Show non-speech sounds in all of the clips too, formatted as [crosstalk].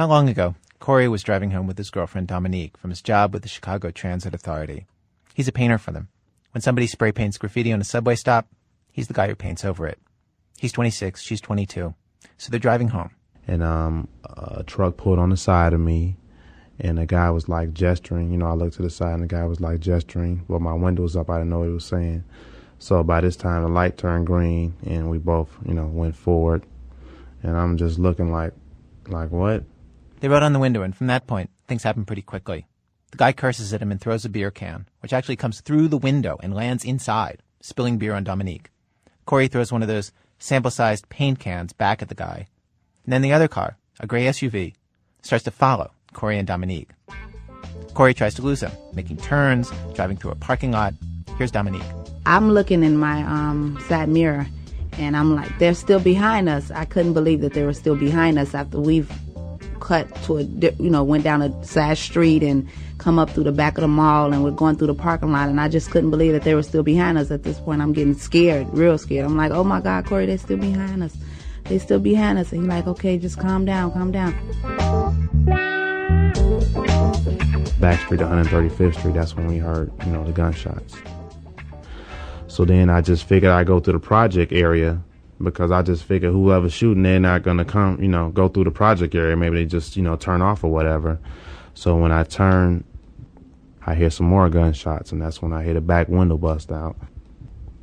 Not long ago, Corey was driving home with his girlfriend Dominique from his job with the Chicago Transit Authority. He's a painter for them. When somebody spray paints graffiti on a subway stop, he's the guy who paints over it. He's 26, she's 22. So they're driving home. And um, a truck pulled on the side of me, and the guy was like gesturing. You know, I looked to the side, and the guy was like gesturing. Well, my window was up. I didn't know what he was saying. So by this time, the light turned green, and we both, you know, went forward. And I'm just looking like, like what? They wrote on the window, and from that point, things happen pretty quickly. The guy curses at him and throws a beer can, which actually comes through the window and lands inside, spilling beer on Dominique. Corey throws one of those sample-sized paint cans back at the guy. And then the other car, a gray SUV, starts to follow Corey and Dominique. Corey tries to lose him, making turns, driving through a parking lot. Here's Dominique. I'm looking in my um, side mirror, and I'm like, they're still behind us. I couldn't believe that they were still behind us after we've cut to a, you know, went down a side street and come up through the back of the mall and we're going through the parking lot. And I just couldn't believe that they were still behind us at this point. I'm getting scared, real scared. I'm like, oh my God, Corey, they're still behind us. They still behind us. And he's like, okay, just calm down, calm down. Back Street, to 135th Street, that's when we heard, you know, the gunshots. So then I just figured I'd go to the project area because I just figured whoever's shooting, they're not gonna come, you know, go through the project area. Maybe they just, you know, turn off or whatever. So when I turn, I hear some more gunshots, and that's when I hear the back window bust out.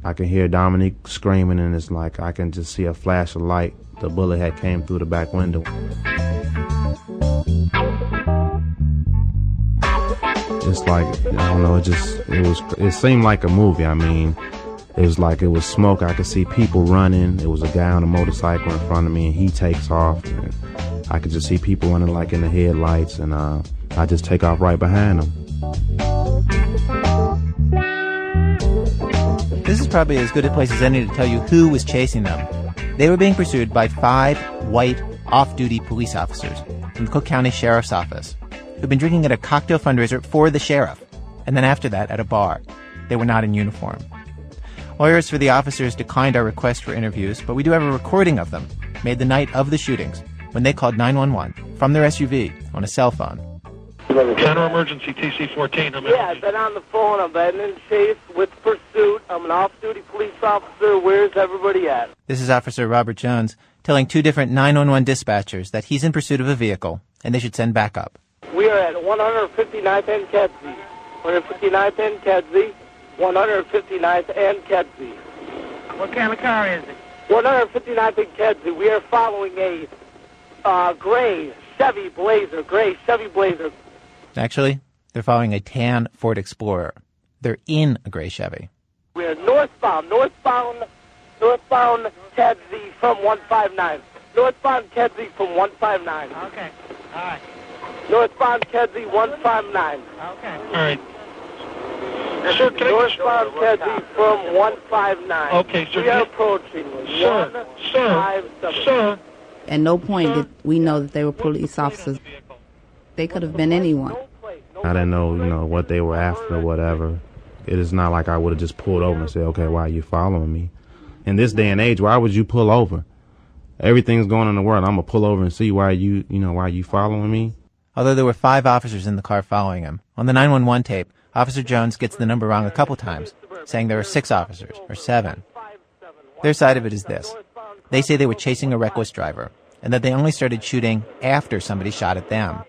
I can hear Dominique screaming, and it's like I can just see a flash of light. The bullet had came through the back window. It's like I don't know. It just it was. It seemed like a movie. I mean, it was like it was smoke. I could see people running. It was a guy on a motorcycle in front of me, and he takes off. And I could just see people running like in the headlights, and uh, I just take off right behind them. This is probably as good a place as any to tell you who was chasing them. They were being pursued by five white off-duty police officers from the Cook County Sheriff's Office who'd been drinking at a cocktail fundraiser for the sheriff, and then after that at a bar. They were not in uniform. Lawyers for the officers declined our request for interviews, but we do have a recording of them, made the night of the shootings, when they called 911 from their SUV on a cell phone. Center emergency TC-14. I'm Yeah, I've been on the phone. I've been in chase with pursuit. I'm an off-duty police officer. Where's everybody at? This is Officer Robert Jones telling two different 911 dispatchers that he's in pursuit of a vehicle and they should send backup. We are at 159th and Kedzie. 159th and Kedzie. 159th and Kedzie. What kind of car is it? 159th and Kedzie. We are following a uh, gray Chevy Blazer. Gray Chevy Blazer. Actually, they're following a tan Ford Explorer. They're in a gray Chevy. We are northbound, northbound, northbound Kedzie from 159. Northbound Kedzie from 159. Okay. All right. Northbound Kedzie 159. Okay. All right. Sir, can I Northbound Kedzie from 159. Okay, sir. We are approaching Sir, sir, 157. sir. At no point did we know that they were police officers. They could have been anyone. No plate, no I didn't know, you know, what they were after or whatever. It is not like I would have just pulled over and said, okay, why are you following me? In this day and age, why would you pull over? Everything's going on in the world. I'm gonna pull over and see why you, you know, why you following me. Although there were five officers in the car following him. On the 911 tape, Officer Jones gets the number wrong a couple times, saying there are six officers, or seven. Their side of it is this. They say they were chasing a reckless driver, and that they only started shooting after somebody shot at them.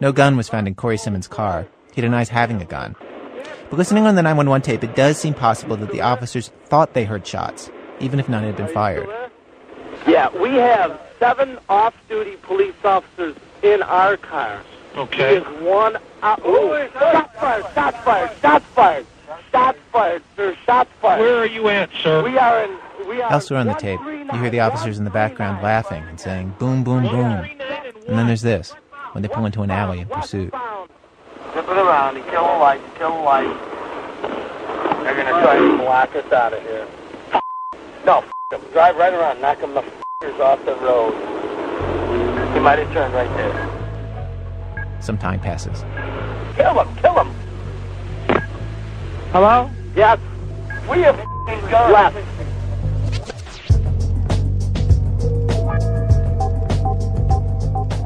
No gun was found in Corey Simmons' car. He denies having a gun. But listening on the 911 tape, it does seem possible that the officers thought they heard shots, even if none had been fired. Yeah, we have seven off-duty police officers in our car. Okay. Is one out. Ooh, shots fired! Shots fired! Shots fired! Shots fired, sir! Shots fired! Where are you at, sir? We are in. We are Elsewhere on the tape, you hear the officers in the background laughing and saying, boom, boom, boom. And then there's this, when they pull into an alley in pursuit. Flip it around. He kill a light. Kill a light. They're gonna try and block us out of here. No, f- them. Drive right around. Knock them the f***ers off the road. He might have turned right there. Some time passes. Kill him. Kill him. Hello? Yes. We have f***ing guns. Left.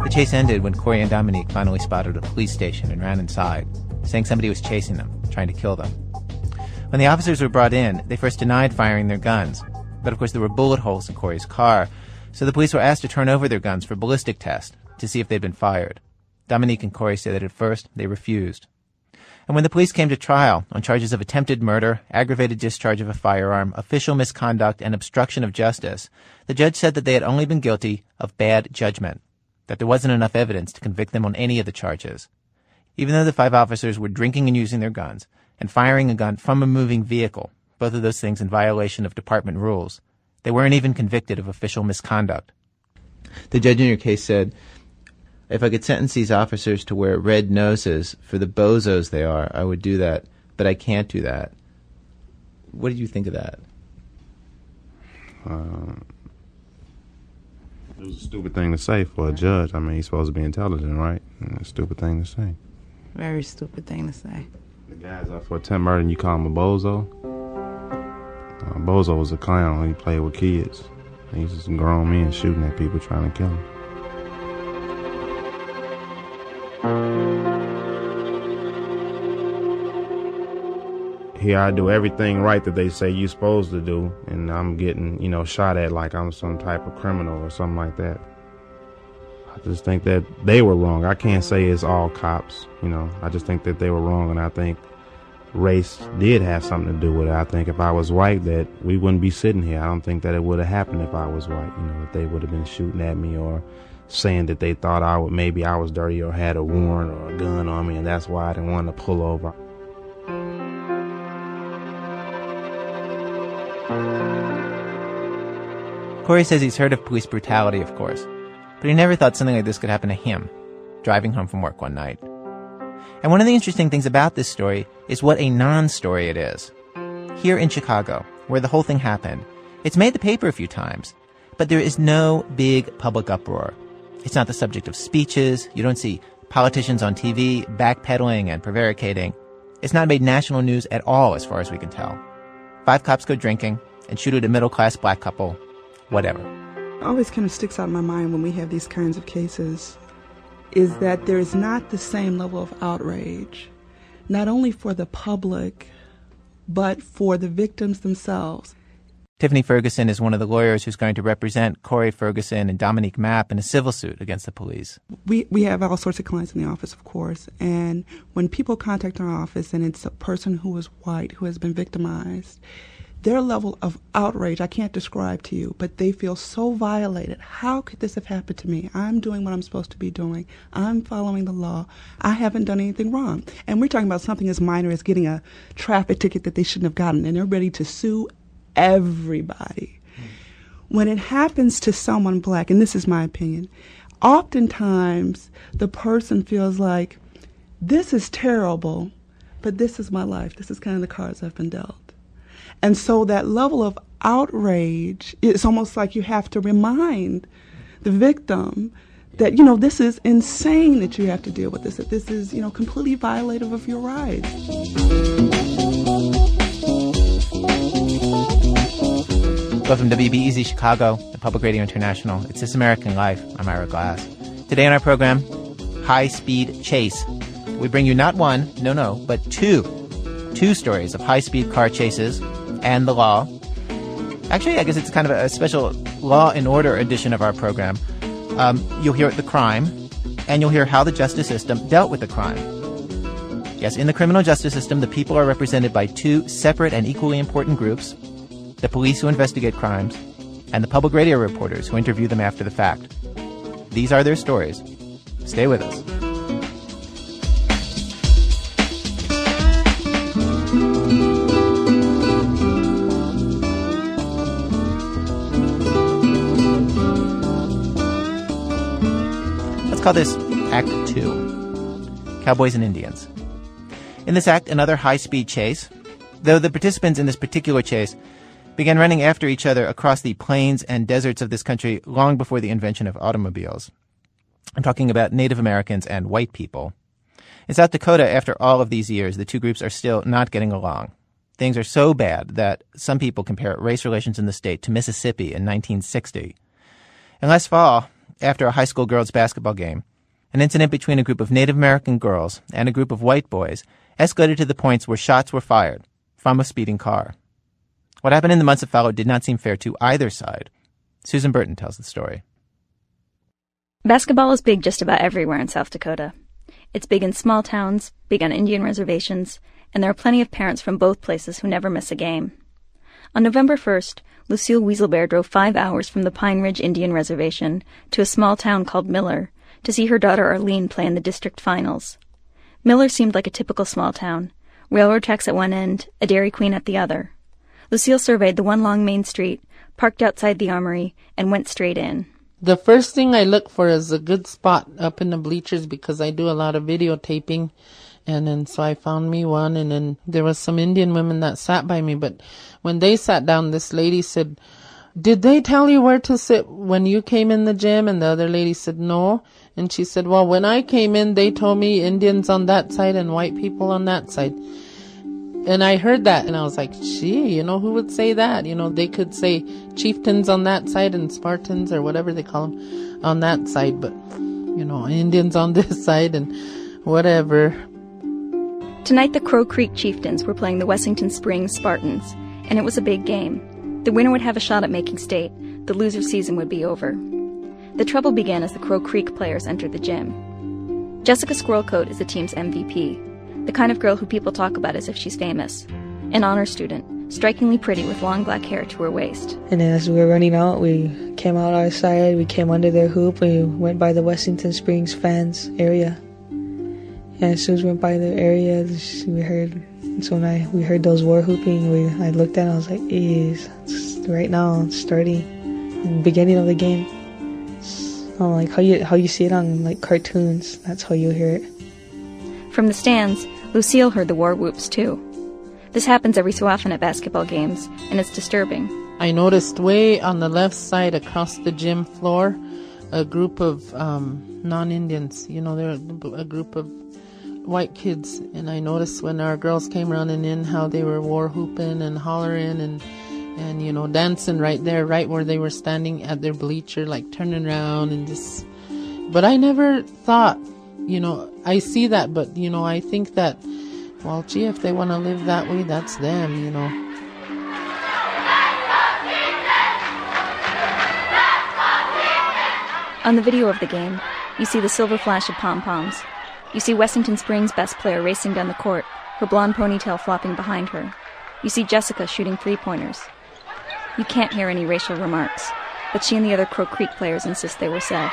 The chase ended when Corey and Dominique finally spotted a police station and ran inside, saying somebody was chasing them, trying to kill them. When the officers were brought in, they first denied firing their guns. But of course, there were bullet holes in Corey's car, so the police were asked to turn over their guns for ballistic test to see if they'd been fired. Dominique and Corey say that at first they refused. And when the police came to trial on charges of attempted murder, aggravated discharge of a firearm, official misconduct, and obstruction of justice, the judge said that they had only been guilty of bad judgment, that there wasn't enough evidence to convict them on any of the charges. Even though the five officers were drinking and using their guns, and firing a gun from a moving vehicle, both of those things in violation of department rules, they weren't even convicted of official misconduct. The judge in your case said, if I could sentence these officers to wear red noses for the bozos they are, I would do that, but I can't do that. What did you think of that? Uh, it was a stupid thing to say for a judge. I mean, he's supposed to be intelligent, right? A stupid thing to say. Very stupid thing to say. The guy's up for attempt murder and you call him a bozo? Uh, bozo was a clown. He played with kids. He's just grown men shooting at people trying to kill them. Here I do everything right that they say you're supposed to do, and I'm getting, you know, shot at like I'm some type of criminal or something like that. I just think that they were wrong. I can't say it's all cops, you know. I just think that they were wrong, and I think race did have something to do with it. I think if I was white, that we wouldn't be sitting here. I don't think that it would have happened if I was white. You know, if they would have been shooting at me or saying that they thought I would maybe I was dirty or had a warrant or a gun on me, and that's why I didn't want to pull over. Corey says he's heard of police brutality, of course, but he never thought something like this could happen to him, driving home from work one night. And one of the interesting things about this story is what a non-story it is. Here in Chicago, where the whole thing happened, it's made the paper a few times, but there is no big public uproar. It's not the subject of speeches. You don't see politicians on TV backpedaling and prevaricating. It's not made national news at all, as far as we can tell. Five cops go drinking and shoot at a middle class black couple. Whatever. always kind of sticks out in my mind when we have these kinds of cases is that there is not the same level of outrage, not only for the public, but for the victims themselves. Tiffany Ferguson is one of the lawyers who's going to represent Corey Ferguson and Dominique Mapp in a civil suit against the police. We, we have all sorts of clients in the office, of course, and when people contact our office and it's a person who is white who has been victimized, their level of outrage I can't describe to you, but they feel so violated. How could this have happened to me? I'm doing what I'm supposed to be doing. I'm following the law. I haven't done anything wrong. And we're talking about something as minor as getting a traffic ticket that they shouldn't have gotten, and they're ready to sue everybody. When it happens to someone black, and this is my opinion, oftentimes the person feels like, this is terrible, but this is my life. This is kind of the cards I've been dealt. And so that level of outrage, it's almost like you have to remind the victim that, you know, this is insane that you have to deal with this, that this is, you know, completely violative of your rights. Go from WBEZ Chicago and Public Radio International. It's This American Life. I'm Ira Glass. Today on our program, High Speed Chase. We bring you not one, no, no, but two. Two stories of high speed car chases and the law. Actually, I guess it's kind of a special law and order edition of our program. Um, you'll hear the crime, and you'll hear how the justice system dealt with the crime. Yes, in the criminal justice system, the people are represented by two separate and equally important groups the police who investigate crimes, and the public radio reporters who interview them after the fact. These are their stories. Stay with us. Let's call this Act 2 Cowboys and Indians. In this act, another high speed chase, though the participants in this particular chase began running after each other across the plains and deserts of this country long before the invention of automobiles. I'm talking about Native Americans and white people. In South Dakota, after all of these years, the two groups are still not getting along. Things are so bad that some people compare race relations in the state to Mississippi in 1960. And last fall, after a high school girls basketball game. An incident between a group of Native American girls and a group of white boys escalated to the points where shots were fired from a speeding car. What happened in the months that followed did not seem fair to either side. Susan Burton tells the story. Basketball is big just about everywhere in South Dakota. It's big in small towns, big on Indian reservations, and there are plenty of parents from both places who never miss a game. On November 1st, Lucille Weaselbear drove five hours from the Pine Ridge Indian Reservation to a small town called Miller to see her daughter Arlene play in the district finals. Miller seemed like a typical small town. Railroad tracks at one end, a Dairy Queen at the other. Lucille surveyed the one long main street, parked outside the armory, and went straight in. The first thing I look for is a good spot up in the bleachers because I do a lot of videotaping. And then so I found me one and then there was some Indian women that sat by me. But when they sat down, this lady said, did they tell you where to sit when you came in the gym? And the other lady said, no. And she said, well, when I came in, they told me Indians on that side and white people on that side. And I heard that and I was like, gee, you know, who would say that? You know, they could say chieftains on that side and Spartans or whatever they call them on that side, but, you know, Indians on [laughs] this side and whatever. Tonight, the Crow Creek Chieftains were playing the Wessington Springs Spartans, and it was a big game. The winner would have a shot at making state, the loser's season would be over. The trouble began as the Crow Creek players entered the gym. Jessica Squirrelcoat is the team's MVP, the kind of girl who people talk about as if she's famous. An honor student, strikingly pretty with long black hair to her waist. And as we were running out, we came out our side, we came under their hoop, we went by the Wessington Springs fans area. And as soon as we went by the area, we heard. So when I we heard those war whooping, we I looked at, it, I was like, "Is right now it's starting, beginning of the game." Oh, like how you how you see it on like cartoons. That's how you hear it. From the stands, Lucille heard the war whoops too. This happens every so often at basketball games, and it's disturbing. I noticed way on the left side across the gym floor a group of um, non Indians. You know, they're a group of white kids, and I noticed when our girls came running in how they were war whooping and hollering and and you know dancing right there, right where they were standing at their bleacher, like turning around and just. But I never thought, you know, I see that, but you know, I think that, well, gee, if they want to live that way, that's them, you know. On the video of the game, you see the silver flash of pom poms. You see Wessington Springs' best player racing down the court, her blonde ponytail flopping behind her. You see Jessica shooting three pointers. You can't hear any racial remarks, but she and the other Crow Creek players insist they were said.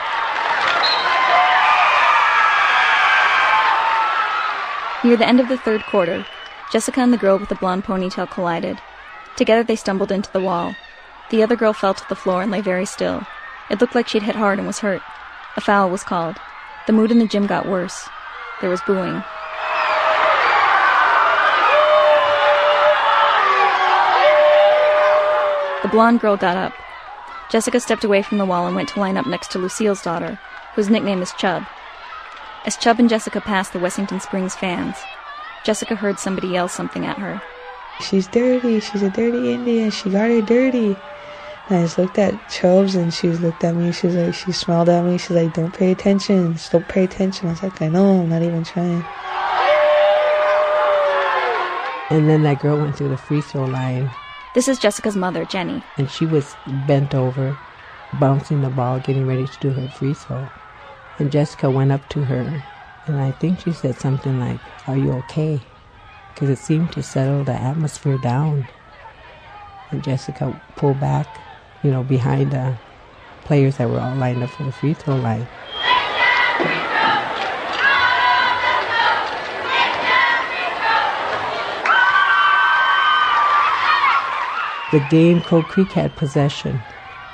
Near the end of the third quarter, Jessica and the girl with the blonde ponytail collided. Together they stumbled into the wall. The other girl fell to the floor and lay very still. It looked like she'd hit hard and was hurt. A foul was called. The mood in the gym got worse. There was booing. The blonde girl got up. Jessica stepped away from the wall and went to line up next to Lucille's daughter, whose nickname is Chub. As Chub and Jessica passed the Wessington Springs fans, Jessica heard somebody yell something at her. She's dirty. She's a dirty Indian. She got her dirty. And I just looked at Chubbs and she looked at me. She was like, she smiled at me. She's like, don't pay attention. Just don't pay attention. I was like, I know. I'm not even trying. And then that girl went through the free throw line. This is Jessica's mother, Jenny. And she was bent over, bouncing the ball, getting ready to do her free throw. And Jessica went up to her, and I think she said something like, Are you okay? Because it seemed to settle the atmosphere down. And Jessica pulled back you know, behind the players that were all lined up for the free throw line. The game, Crow Creek had possession,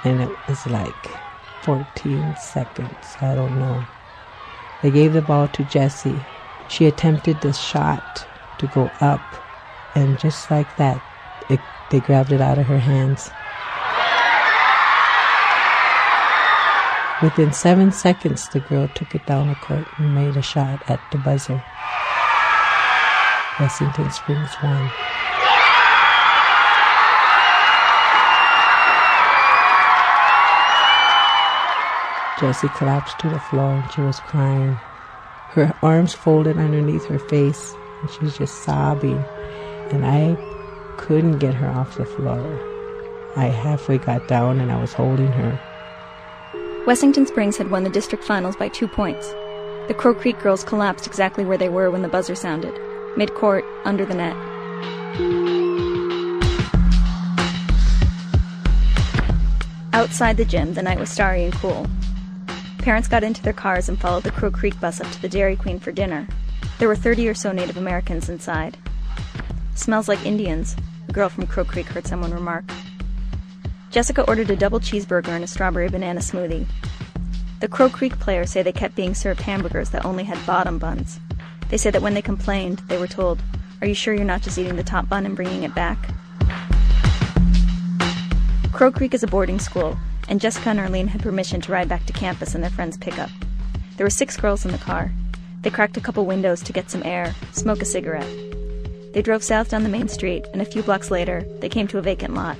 and it was like 14 seconds. I don't know. They gave the ball to Jessie. She attempted the shot to go up, and just like that, it, they grabbed it out of her hands. Within seven seconds, the girl took it down the court and made a shot at the buzzer. Wessington Springs won. Jessie collapsed to the floor and she was crying. Her arms folded underneath her face and she was just sobbing. And I couldn't get her off the floor. I halfway got down and I was holding her. Wessington Springs had won the district finals by two points. The Crow Creek girls collapsed exactly where they were when the buzzer sounded mid court, under the net. Outside the gym, the night was starry and cool. Parents got into their cars and followed the Crow Creek bus up to the Dairy Queen for dinner. There were 30 or so Native Americans inside. Smells like Indians, a girl from Crow Creek heard someone remark. Jessica ordered a double cheeseburger and a strawberry banana smoothie. The Crow Creek players say they kept being served hamburgers that only had bottom buns. They say that when they complained, they were told, Are you sure you're not just eating the top bun and bringing it back? Crow Creek is a boarding school, and Jessica and Arlene had permission to ride back to campus in their friend's pickup. There were six girls in the car. They cracked a couple windows to get some air, smoke a cigarette. They drove south down the main street, and a few blocks later, they came to a vacant lot.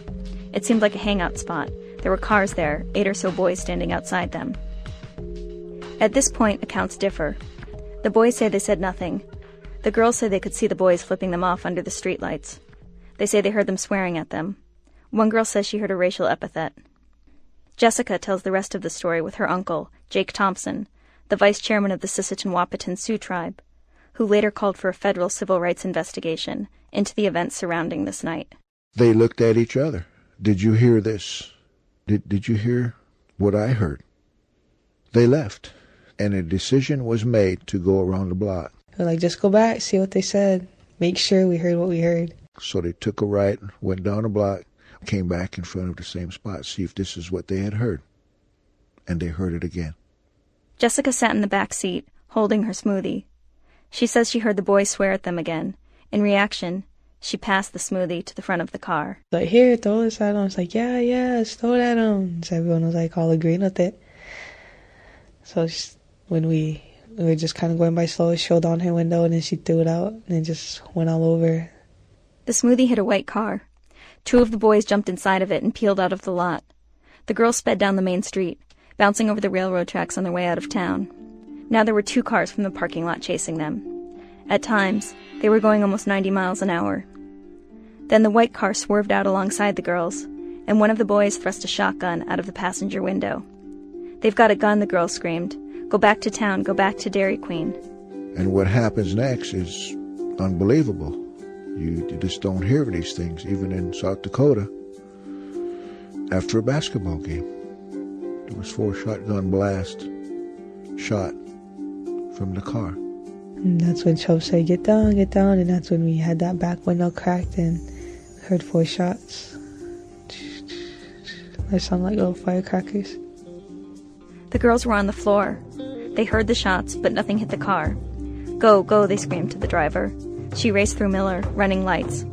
It seemed like a hangout spot. There were cars there, eight or so boys standing outside them. At this point, accounts differ. The boys say they said nothing. The girls say they could see the boys flipping them off under the streetlights. They say they heard them swearing at them. One girl says she heard a racial epithet. Jessica tells the rest of the story with her uncle, Jake Thompson, the vice chairman of the Sisseton Wahpeton Sioux tribe, who later called for a federal civil rights investigation into the events surrounding this night. They looked at each other. Did you hear this? Did, did you hear what I heard? They left, and a decision was made to go around the block. We're like, just go back, see what they said. Make sure we heard what we heard. So they took a right, went down the block, came back in front of the same spot, see if this is what they had heard. And they heard it again. Jessica sat in the back seat, holding her smoothie. She says she heard the boys swear at them again. In reaction, she passed the smoothie to the front of the car. Like, here, throw this at him. It's like, yeah, yeah, throw it at him. So everyone was like all agreeing with it. So she, when we, we were just kind of going by slow, she showed on her window and then she threw it out and it just went all over. The smoothie hit a white car. Two of the boys jumped inside of it and peeled out of the lot. The girls sped down the main street, bouncing over the railroad tracks on their way out of town. Now there were two cars from the parking lot chasing them. At times, they were going almost 90 miles an hour. Then the white car swerved out alongside the girls, and one of the boys thrust a shotgun out of the passenger window. They've got a gun, the girl screamed. Go back to town, go back to Dairy Queen. And what happens next is unbelievable. You, you just don't hear these things, even in South Dakota. After a basketball game, there was four shotgun blast shot from the car. And that's when Chope said, get down, get down. And that's when we had that back window cracked and heard four shots. They sound like little firecrackers. The girls were on the floor. They heard the shots, but nothing hit the car. Go, go, they screamed to the driver. She raced through Miller, running lights.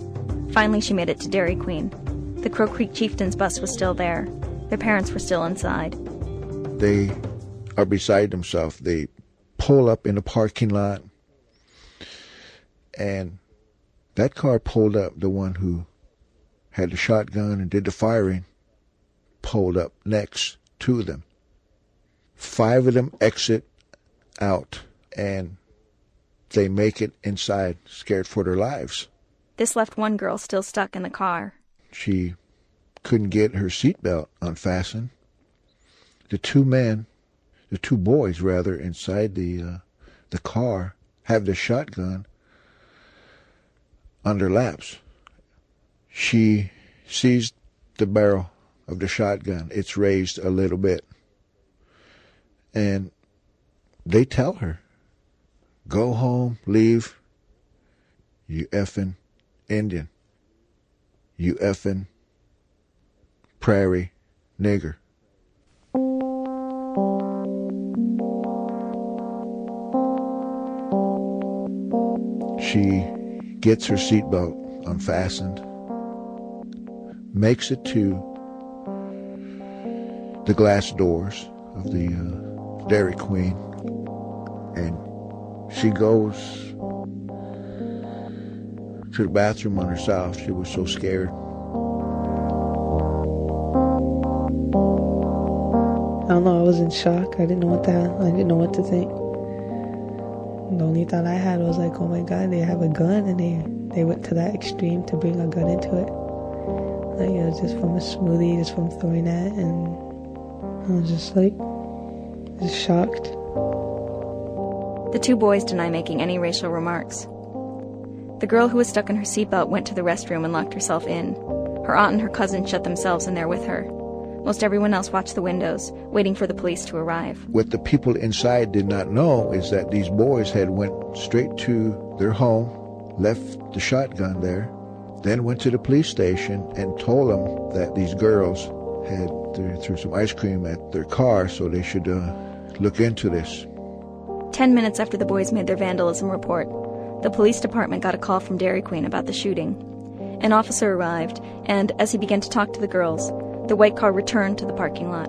Finally, she made it to Dairy Queen. The Crow Creek Chieftains bus was still there. Their parents were still inside. They are beside themselves. They pull up in the parking lot, and that car pulled up. The one who had the shotgun and did the firing pulled up next to them. Five of them exit out, and they make it inside, scared for their lives. This left one girl still stuck in the car. She couldn't get her seatbelt unfastened. The two men, the two boys rather, inside the uh, the car have the shotgun under laps. She sees the barrel of the shotgun. It's raised a little bit. And they tell her, go home, leave, you effing Indian, you effing prairie nigger. She gets her seatbelt unfastened, makes it to the glass doors of the uh, Dairy Queen, and she goes to the bathroom on herself. She was so scared. I don't know I was in shock. I didn't know what the I didn't know what to think. The only thought I had was like, oh my god, they have a gun and they, they went to that extreme to bring a gun into it. Like, it was just from a smoothie, just from throwing that, and I was just like, just shocked. The two boys deny making any racial remarks. The girl who was stuck in her seatbelt went to the restroom and locked herself in. Her aunt and her cousin shut themselves in there with her. Most everyone else watched the windows, waiting for the police to arrive. What the people inside did not know is that these boys had went straight to their home, left the shotgun there, then went to the police station and told them that these girls had threw some ice cream at their car, so they should uh, look into this. Ten minutes after the boys made their vandalism report, the police department got a call from Dairy Queen about the shooting. An officer arrived, and as he began to talk to the girls, the white car returned to the parking lot.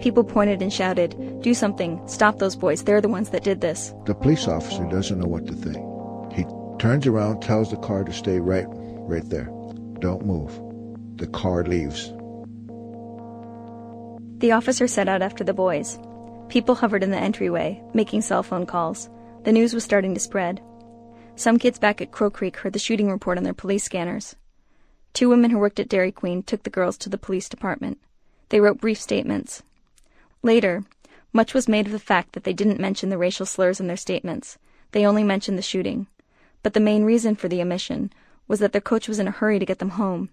People pointed and shouted, Do something, stop those boys, they're the ones that did this. The police officer doesn't know what to think. He turns around, tells the car to stay right right there. Don't move. The car leaves. The officer set out after the boys. People hovered in the entryway, making cell phone calls. The news was starting to spread. Some kids back at Crow Creek heard the shooting report on their police scanners. Two women who worked at Dairy Queen took the girls to the police department. They wrote brief statements. Later, much was made of the fact that they didn't mention the racial slurs in their statements. They only mentioned the shooting. But the main reason for the omission was that their coach was in a hurry to get them home,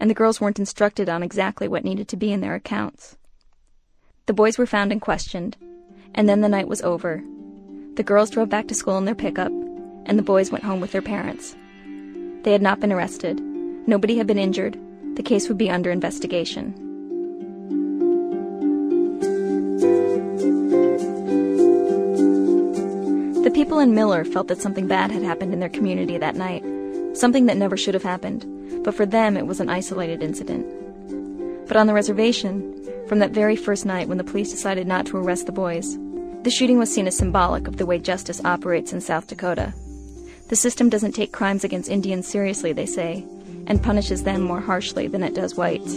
and the girls weren't instructed on exactly what needed to be in their accounts. The boys were found and questioned, and then the night was over. The girls drove back to school in their pickup, and the boys went home with their parents. They had not been arrested. Nobody had been injured. The case would be under investigation. The people in Miller felt that something bad had happened in their community that night, something that never should have happened, but for them it was an isolated incident. But on the reservation, from that very first night when the police decided not to arrest the boys. The shooting was seen as symbolic of the way justice operates in South Dakota. The system doesn't take crimes against Indians seriously, they say, and punishes them more harshly than it does whites.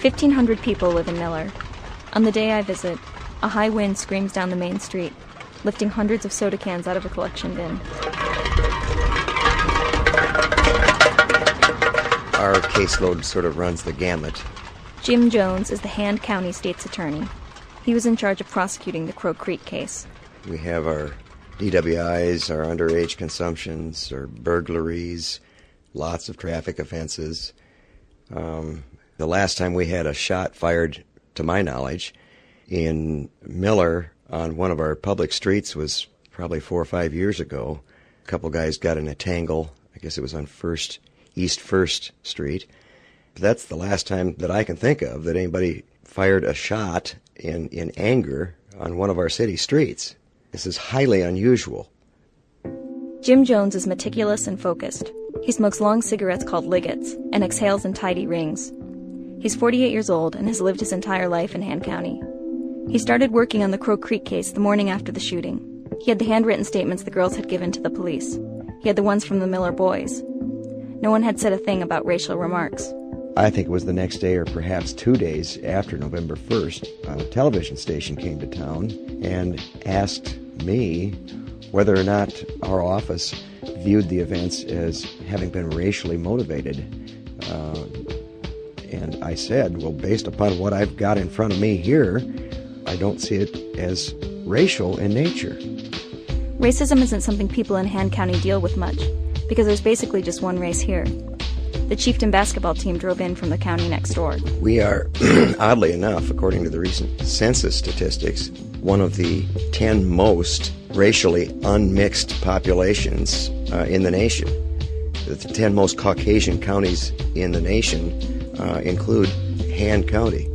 Fifteen hundred people live in Miller. On the day I visit, a high wind screams down the main street, lifting hundreds of soda cans out of a collection bin. Our caseload sort of runs the gamut. Jim Jones is the Hand County State's Attorney. He was in charge of prosecuting the Crow Creek case. We have our DWIs, our underage consumptions, our burglaries, lots of traffic offenses. Um, the last time we had a shot fired, to my knowledge, in Miller on one of our public streets was probably four or five years ago. A couple guys got in a tangle. I guess it was on First East First Street. That's the last time that I can think of that anybody fired a shot in, in anger on one of our city streets. This is highly unusual. Jim Jones is meticulous and focused. He smokes long cigarettes called Liggets and exhales in tidy rings. He's 48 years old and has lived his entire life in Hand County. He started working on the Crow Creek case the morning after the shooting. He had the handwritten statements the girls had given to the police. He had the ones from the Miller boys. No one had said a thing about racial remarks. I think it was the next day or perhaps two days after November 1st, a television station came to town and asked me whether or not our office viewed the events as having been racially motivated. Uh, and I said, well, based upon what I've got in front of me here, I don't see it as racial in nature. Racism isn't something people in Hand County deal with much, because there's basically just one race here. The Chieftain basketball team drove in from the county next door. We are, [clears throat] oddly enough, according to the recent census statistics, one of the 10 most racially unmixed populations uh, in the nation. The 10 most Caucasian counties in the nation uh, include Hand County.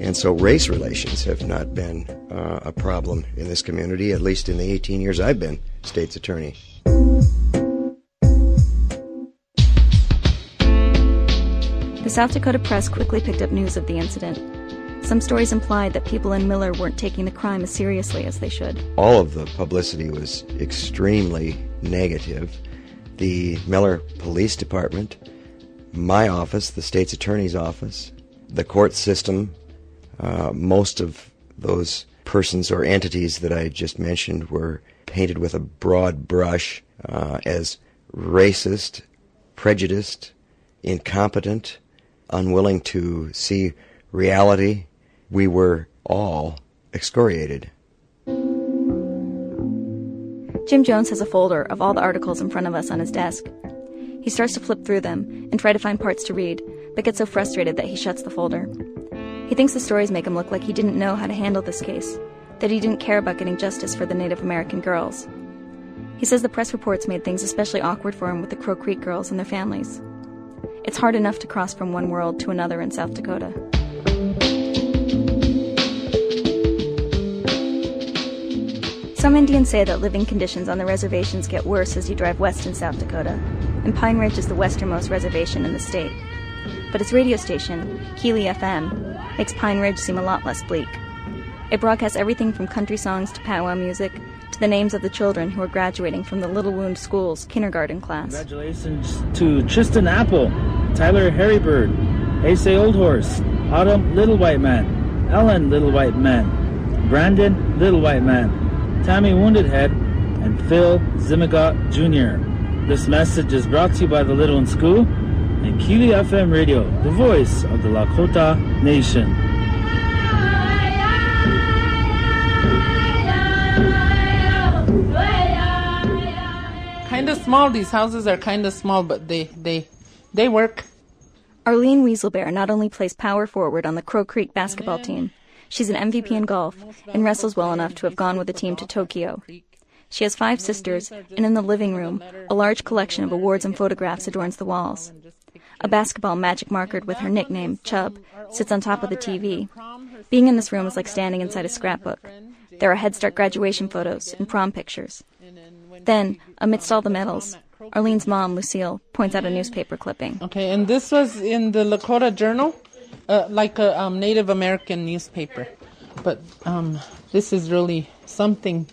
And so race relations have not been uh, a problem in this community, at least in the 18 years I've been state's attorney. The South Dakota press quickly picked up news of the incident. Some stories implied that people in Miller weren't taking the crime as seriously as they should. All of the publicity was extremely negative. The Miller Police Department, my office, the state's attorney's office, the court system, uh, most of those persons or entities that I just mentioned were painted with a broad brush uh, as racist, prejudiced, incompetent, unwilling to see reality. We were all excoriated. Jim Jones has a folder of all the articles in front of us on his desk. He starts to flip through them and try to find parts to read, but gets so frustrated that he shuts the folder. He thinks the stories make him look like he didn't know how to handle this case, that he didn't care about getting justice for the Native American girls. He says the press reports made things especially awkward for him with the Crow Creek girls and their families. It's hard enough to cross from one world to another in South Dakota. Some Indians say that living conditions on the reservations get worse as you drive west in South Dakota, and Pine Ridge is the westernmost reservation in the state. But its radio station, KILI FM, makes Pine Ridge seem a lot less bleak. It broadcasts everything from country songs to powwow music to the names of the children who are graduating from the Little Wound School's kindergarten class. Congratulations to Tristan Apple, Tyler Harrybird, Ace Old Horse, Autumn Little White Man, Ellen Little White Man, Brandon Little White Man, Tammy Wounded Head, and Phil Zimigot Jr. This message is brought to you by the Little Wound School and KILI FM Radio, the voice of the Lakota Nation. Kind of small. These houses are kind of small, but they they they work. Arlene Weaselbear not only plays power forward on the Crow Creek basketball team, she's an MVP in golf and wrestles well enough to have gone with the team to Tokyo. She has five sisters, and in the living room, a large collection of awards and photographs adorns the walls. A basketball magic marker with her nickname, Chub, sits on top of the TV. Being in this room is like standing inside a scrapbook. There are Head Start graduation photos and prom pictures. Then, amidst all the medals, Arlene's mom, Lucille, points out a newspaper clipping. Okay, and this was in the Lakota Journal, uh, like a um, Native American newspaper. But um, this is really something.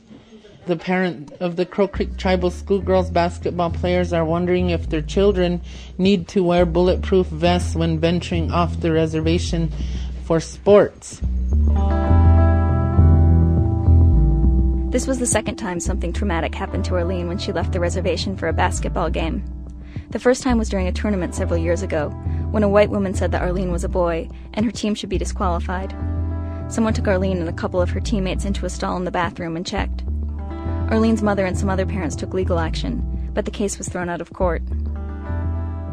The parent of the Crow Creek Tribal Schoolgirls basketball players are wondering if their children need to wear bulletproof vests when venturing off the reservation for sports. This was the second time something traumatic happened to Arlene when she left the reservation for a basketball game. The first time was during a tournament several years ago, when a white woman said that Arlene was a boy and her team should be disqualified. Someone took Arlene and a couple of her teammates into a stall in the bathroom and checked. Arlene's mother and some other parents took legal action, but the case was thrown out of court.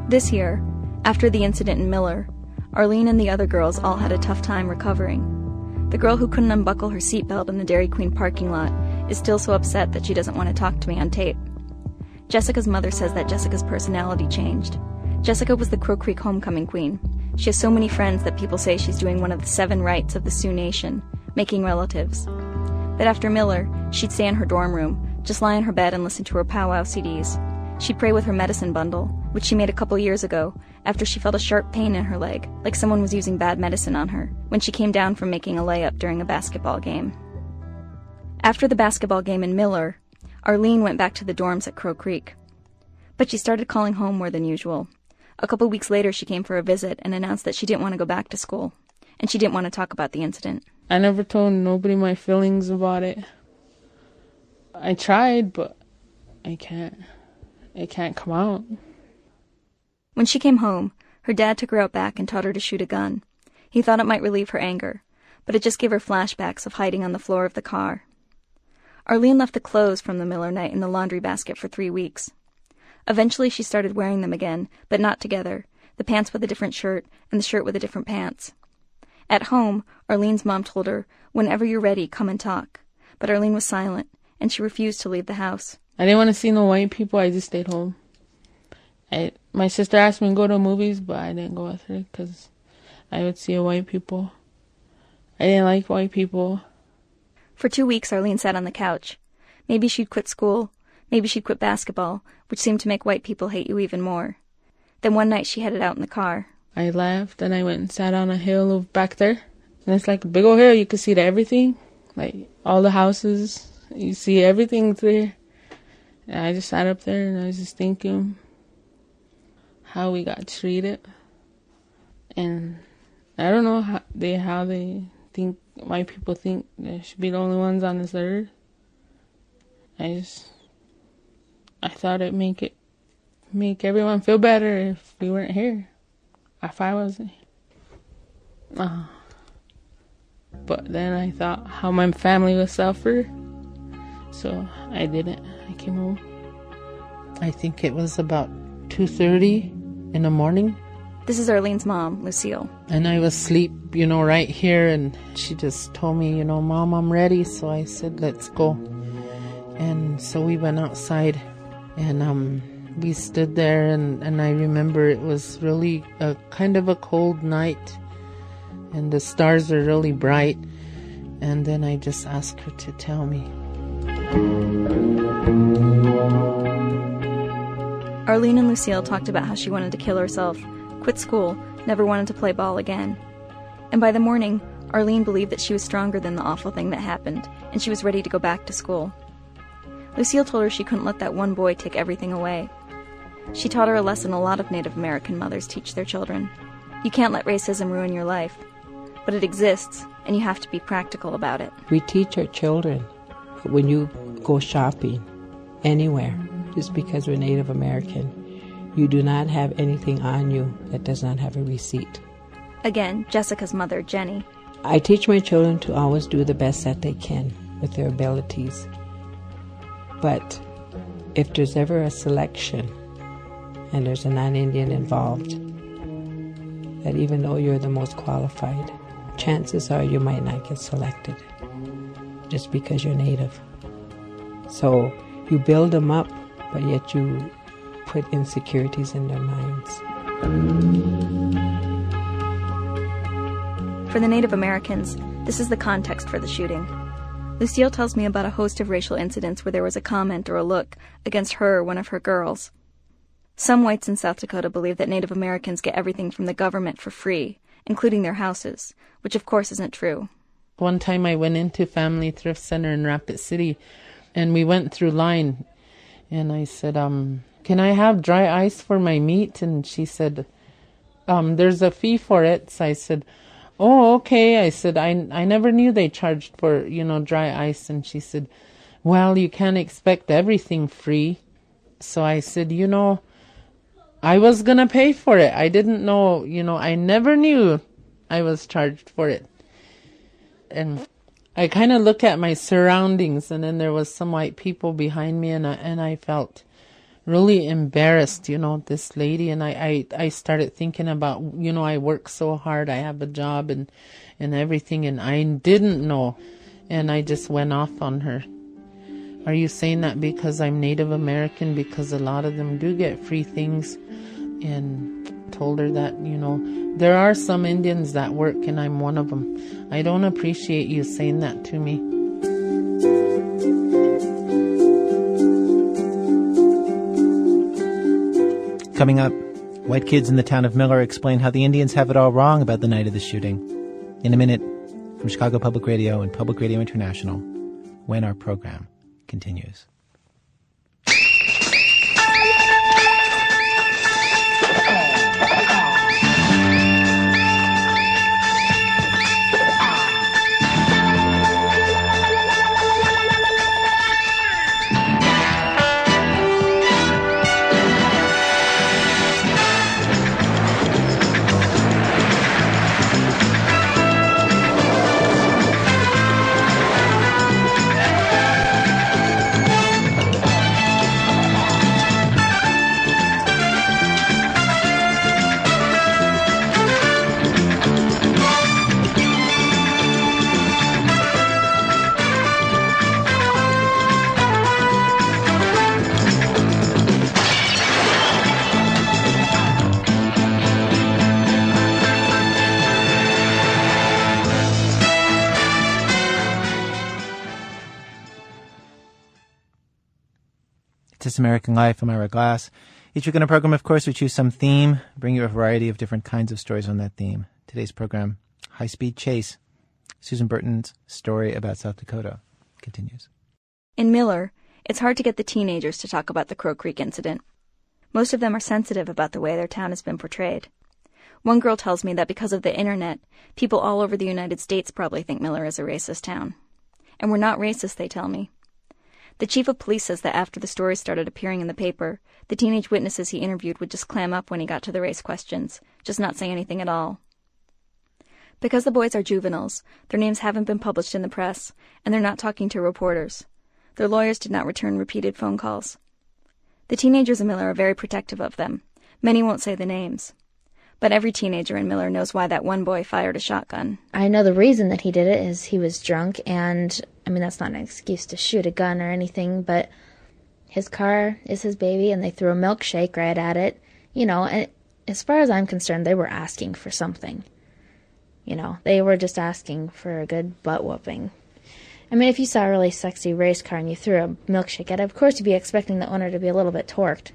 This year, after the incident in Miller, Arlene and the other girls all had a tough time recovering. The girl who couldn't unbuckle her seatbelt in the Dairy Queen parking lot is still so upset that she doesn't want to talk to me on tape. Jessica's mother says that Jessica's personality changed. Jessica was the Crow Creek homecoming queen. She has so many friends that people say she's doing one of the seven rites of the Sioux Nation, making relatives. But after Miller, she'd stay in her dorm room, just lie in her bed and listen to her powwow CDs. She'd pray with her medicine bundle, which she made a couple years ago, after she felt a sharp pain in her leg, like someone was using bad medicine on her, when she came down from making a layup during a basketball game. After the basketball game in Miller, Arlene went back to the dorms at Crow Creek. But she started calling home more than usual. A couple weeks later, she came for a visit and announced that she didn't want to go back to school, and she didn't want to talk about the incident. I never told nobody my feelings about it. I tried, but I can't. It can't come out. When she came home, her dad took her out back and taught her to shoot a gun. He thought it might relieve her anger, but it just gave her flashbacks of hiding on the floor of the car. Arlene left the clothes from the Miller night in the laundry basket for three weeks. Eventually, she started wearing them again, but not together the pants with a different shirt and the shirt with a different pants. At home, Arlene's mom told her, Whenever you're ready, come and talk. But Arlene was silent, and she refused to leave the house. I didn't want to see no white people. I just stayed home. I, my sister asked me to go to movies, but I didn't go with her because I would see white people. I didn't like white people. For two weeks, Arlene sat on the couch. Maybe she'd quit school. Maybe she'd quit basketball, which seemed to make white people hate you even more. Then one night she headed out in the car. I left and I went and sat on a hill back there And it's like a big old hill. You can see everything, like all the houses. You see everything there. And I just sat up there and I was just thinking how we got treated. And I don't know how they how they think white people think they should be the only ones on this earth. I just I thought it'd make it make everyone feel better if we weren't here. If I wasn't. Uh, but then I thought how my family would suffer. So I didn't. I came home. I think it was about 2:30 in the morning. This is Arlene's mom, Lucille. And I was asleep, you know, right here and she just told me, you know, "Mom, I'm ready." So I said, "Let's go." And so we went outside and um we stood there and, and I remember it was really a kind of a cold night and the stars were really bright and then I just asked her to tell me. Arlene and Lucille talked about how she wanted to kill herself, quit school, never wanted to play ball again. And by the morning, Arlene believed that she was stronger than the awful thing that happened, and she was ready to go back to school. Lucille told her she couldn't let that one boy take everything away. She taught her a lesson a lot of Native American mothers teach their children. You can't let racism ruin your life, but it exists, and you have to be practical about it. We teach our children when you go shopping anywhere, just because we're Native American, you do not have anything on you that does not have a receipt. Again, Jessica's mother, Jenny. I teach my children to always do the best that they can with their abilities. But if there's ever a selection and there's a non Indian involved, that even though you're the most qualified, chances are you might not get selected just because you're native. So you build them up, but yet you put insecurities in their minds. For the Native Americans, this is the context for the shooting. Lucille tells me about a host of racial incidents where there was a comment or a look against her or one of her girls. Some whites in South Dakota believe that Native Americans get everything from the government for free, including their houses, which of course isn't true. One time I went into Family Thrift Center in Rapid City and we went through line and I said, um, can I have dry ice for my meat? And she said, um, there's a fee for it. So I said, oh, okay. I said, I, I never knew they charged for, you know, dry ice. And she said, well, you can't expect everything free. So I said, you know, I was to pay for it. I didn't know, you know, I never knew I was charged for it. And I kind of look at my surroundings and then there was some white people behind me and I, and I felt really embarrassed, you know, this lady and I, I, I started thinking about, you know, I work so hard, I have a job and, and everything and I didn't know and I just went off on her. Are you saying that because I'm Native American? Because a lot of them do get free things and told her that, you know, there are some Indians that work and I'm one of them. I don't appreciate you saying that to me. Coming up, white kids in the town of Miller explain how the Indians have it all wrong about the night of the shooting. In a minute, from Chicago Public Radio and Public Radio International, when our program continues. This American Life. I'm Ira Glass. Each week in a program, of course, we choose some theme, bring you a variety of different kinds of stories on that theme. Today's program, High Speed Chase. Susan Burton's story about South Dakota continues. In Miller, it's hard to get the teenagers to talk about the Crow Creek incident. Most of them are sensitive about the way their town has been portrayed. One girl tells me that because of the internet, people all over the United States probably think Miller is a racist town. And we're not racist, they tell me. The chief of police says that after the stories started appearing in the paper, the teenage witnesses he interviewed would just clam up when he got to the race questions, just not say anything at all. Because the boys are juveniles, their names haven't been published in the press, and they're not talking to reporters. Their lawyers did not return repeated phone calls. The teenagers in Miller are very protective of them. Many won't say the names. But every teenager in Miller knows why that one boy fired a shotgun. I know the reason that he did it is he was drunk, and I mean, that's not an excuse to shoot a gun or anything, but his car is his baby, and they threw a milkshake right at it. You know, and as far as I'm concerned, they were asking for something. You know, they were just asking for a good butt whooping. I mean, if you saw a really sexy race car and you threw a milkshake at it, of course you'd be expecting the owner to be a little bit torqued.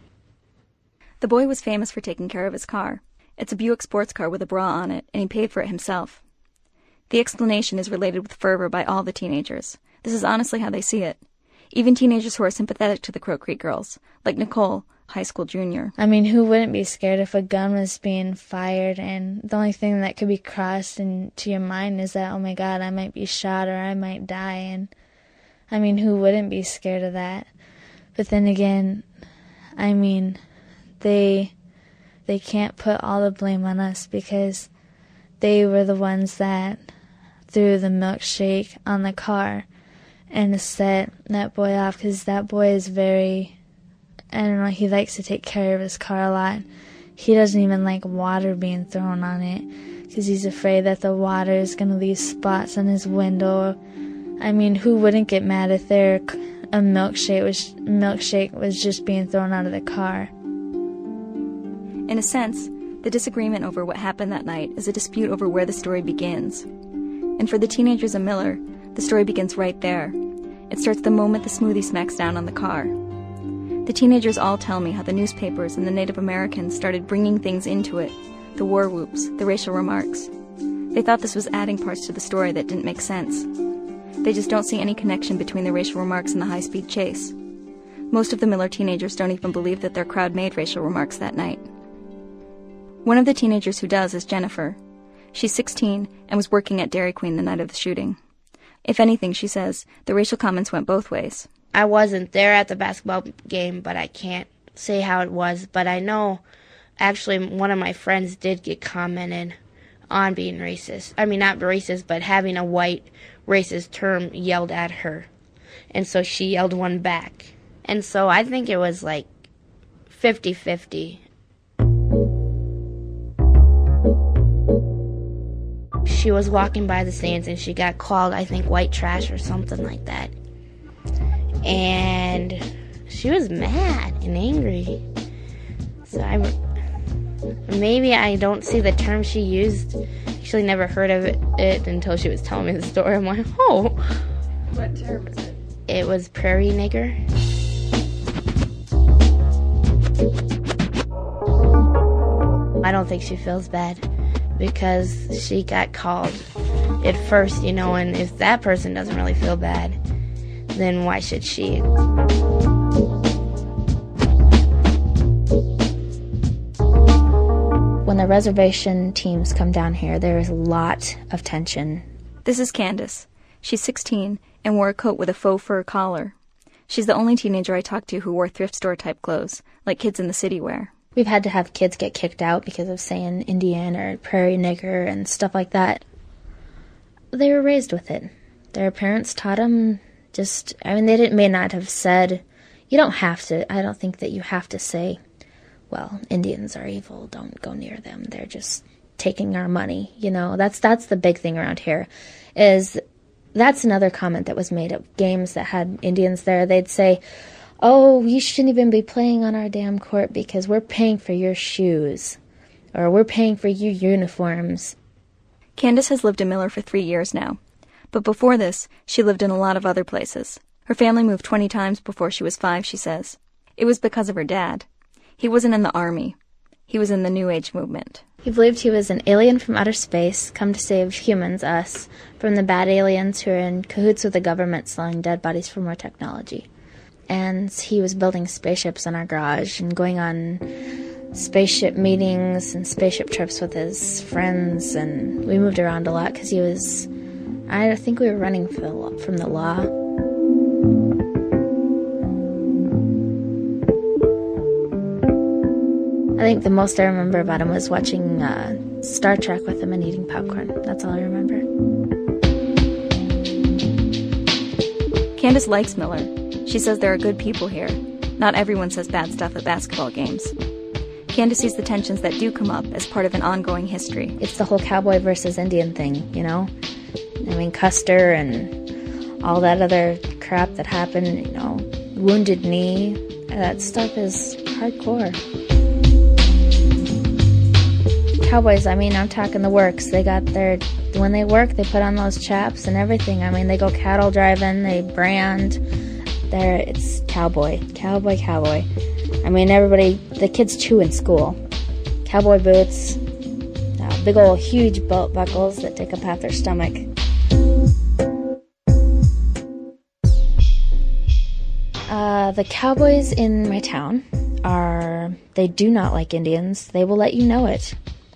The boy was famous for taking care of his car. It's a Buick sports car with a bra on it, and he paid for it himself. The explanation is related with fervor by all the teenagers. This is honestly how they see it. Even teenagers who are sympathetic to the Crow Creek girls, like Nicole, high school junior. I mean, who wouldn't be scared if a gun was being fired and the only thing that could be crossed into your mind is that, oh my god, I might be shot or I might die. And I mean, who wouldn't be scared of that? But then again, I mean, they they can't put all the blame on us because they were the ones that threw the milkshake on the car and set that boy off because that boy is very, I don't know, he likes to take care of his car a lot. He doesn't even like water being thrown on it because he's afraid that the water is going to leave spots on his window. I mean, who wouldn't get mad if their a milkshake was milkshake was just being thrown out of the car? In a sense, the disagreement over what happened that night is a dispute over where the story begins. And for the teenagers of Miller, the story begins right there. It starts the moment the smoothie smacks down on the car. The teenagers all tell me how the newspapers and the Native Americans started bringing things into it the war whoops, the racial remarks. They thought this was adding parts to the story that didn't make sense. They just don't see any connection between the racial remarks and the high speed chase. Most of the Miller teenagers don't even believe that their crowd made racial remarks that night. One of the teenagers who does is Jennifer. She's 16 and was working at Dairy Queen the night of the shooting. If anything, she says, the racial comments went both ways. I wasn't there at the basketball game, but I can't say how it was. But I know actually one of my friends did get commented on being racist. I mean, not racist, but having a white racist term yelled at her. And so she yelled one back. And so I think it was like 50 50. She was walking by the stands and she got called, I think, white trash or something like that. And she was mad and angry. So I maybe I don't see the term she used. Actually, never heard of it, it until she was telling me the story. I'm like, oh. What term is it? It was prairie nigger. I don't think she feels bad because she got called at first, you know, and if that person doesn't really feel bad, then why should she? When the reservation teams come down here, there is a lot of tension. This is Candace. She's 16 and wore a coat with a faux fur collar. She's the only teenager I talked to who wore thrift store type clothes, like kids in the city wear. We've had to have kids get kicked out because of saying Indian or prairie nigger and stuff like that. They were raised with it. Their parents taught them just, I mean, they may not have said, you don't have to, I don't think that you have to say, well, Indians are evil, don't go near them. They're just taking our money. You know, that's, that's the big thing around here is that's another comment that was made at games that had Indians there. They'd say, oh, you shouldn't even be playing on our damn court because we're paying for your shoes or we're paying for your uniforms. Candace has lived in Miller for three years now. But before this, she lived in a lot of other places. Her family moved 20 times before she was five, she says. It was because of her dad. He wasn't in the army. He was in the New Age movement. He believed he was an alien from outer space, come to save humans, us, from the bad aliens who are in cahoots with the government selling dead bodies for more technology. And he was building spaceships in our garage and going on spaceship meetings and spaceship trips with his friends, and we moved around a lot because he was. I think we were running from the law. I think the most I remember about him was watching uh, Star Trek with him and eating popcorn. That's all I remember. Candace likes Miller. She says there are good people here. Not everyone says bad stuff at basketball games. Candace sees the tensions that do come up as part of an ongoing history. It's the whole cowboy versus Indian thing, you know? I mean, Custer and all that other crap that happened, you know, wounded knee. That stuff is hardcore. Cowboys, I mean, I'm talking the works. They got their, when they work, they put on those chaps and everything. I mean, they go cattle driving, they brand. There, it's cowboy, cowboy, cowboy. I mean, everybody, the kids chew in school. Cowboy boots, uh, big old huge belt buckles that take up half their stomach. Uh, the cowboys in my town are, they do not like Indians. They will let you know it.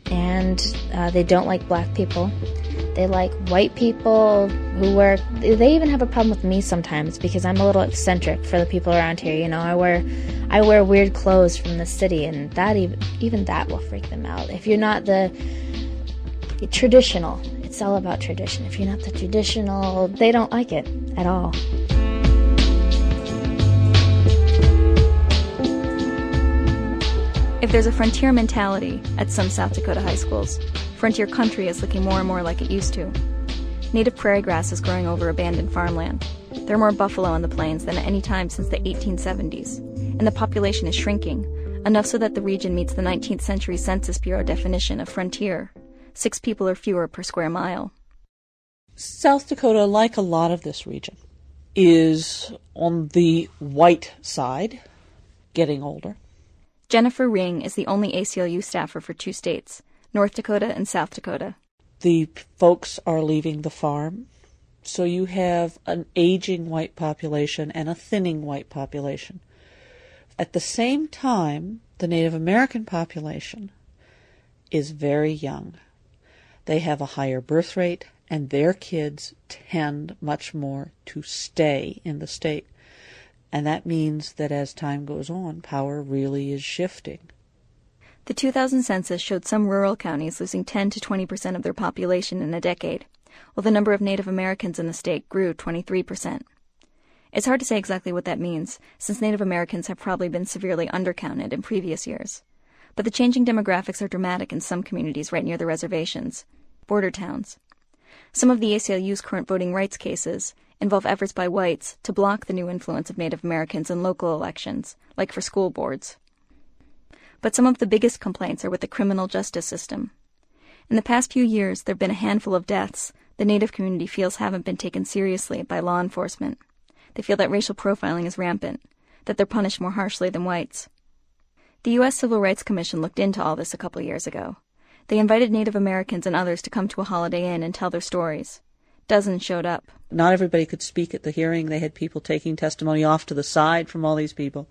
And uh, they don't like black people. They like white people who wear. They even have a problem with me sometimes because I'm a little eccentric for the people around here. You know, I wear, I wear weird clothes from the city, and that even even that will freak them out. If you're not the traditional, it's all about tradition. If you're not the traditional, they don't like it at all. If there's a frontier mentality at some South Dakota high schools, frontier country is looking more and more like it used to. Native prairie grass is growing over abandoned farmland. There are more buffalo on the plains than at any time since the 1870s, and the population is shrinking, enough so that the region meets the 19th century Census Bureau definition of frontier six people or fewer per square mile. South Dakota, like a lot of this region, is on the white side, getting older. Jennifer Ring is the only ACLU staffer for two states, North Dakota and South Dakota. The folks are leaving the farm, so you have an aging white population and a thinning white population. At the same time, the Native American population is very young. They have a higher birth rate, and their kids tend much more to stay in the state. And that means that as time goes on, power really is shifting. The 2000 census showed some rural counties losing 10 to 20 percent of their population in a decade, while the number of Native Americans in the state grew 23 percent. It's hard to say exactly what that means, since Native Americans have probably been severely undercounted in previous years. But the changing demographics are dramatic in some communities right near the reservations, border towns. Some of the ACLU's current voting rights cases involve efforts by whites to block the new influence of Native Americans in local elections, like for school boards. But some of the biggest complaints are with the criminal justice system. In the past few years, there have been a handful of deaths the Native community feels haven't been taken seriously by law enforcement. They feel that racial profiling is rampant, that they're punished more harshly than whites. The U.S. Civil Rights Commission looked into all this a couple years ago. They invited Native Americans and others to come to a Holiday Inn and tell their stories. Dozens showed up. Not everybody could speak at the hearing. They had people taking testimony off to the side from all these people.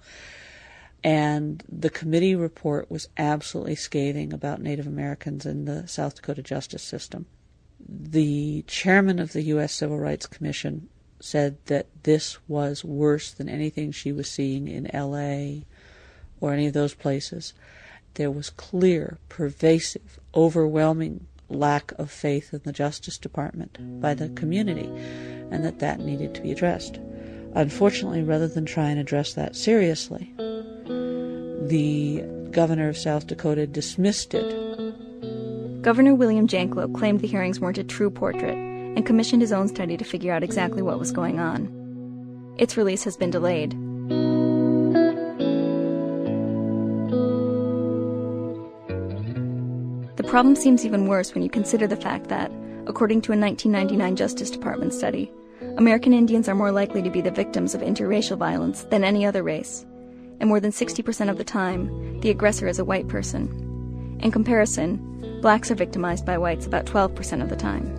And the committee report was absolutely scathing about Native Americans in the South Dakota justice system. The chairman of the U.S. Civil Rights Commission said that this was worse than anything she was seeing in L.A. or any of those places. There was clear, pervasive, overwhelming lack of faith in the Justice Department by the community, and that that needed to be addressed. Unfortunately, rather than try and address that seriously, the governor of South Dakota dismissed it. Governor William Janklow claimed the hearings weren't a true portrait and commissioned his own study to figure out exactly what was going on. Its release has been delayed. The problem seems even worse when you consider the fact that, according to a 1999 Justice Department study, American Indians are more likely to be the victims of interracial violence than any other race, and more than 60% of the time, the aggressor is a white person. In comparison, blacks are victimized by whites about 12% of the time.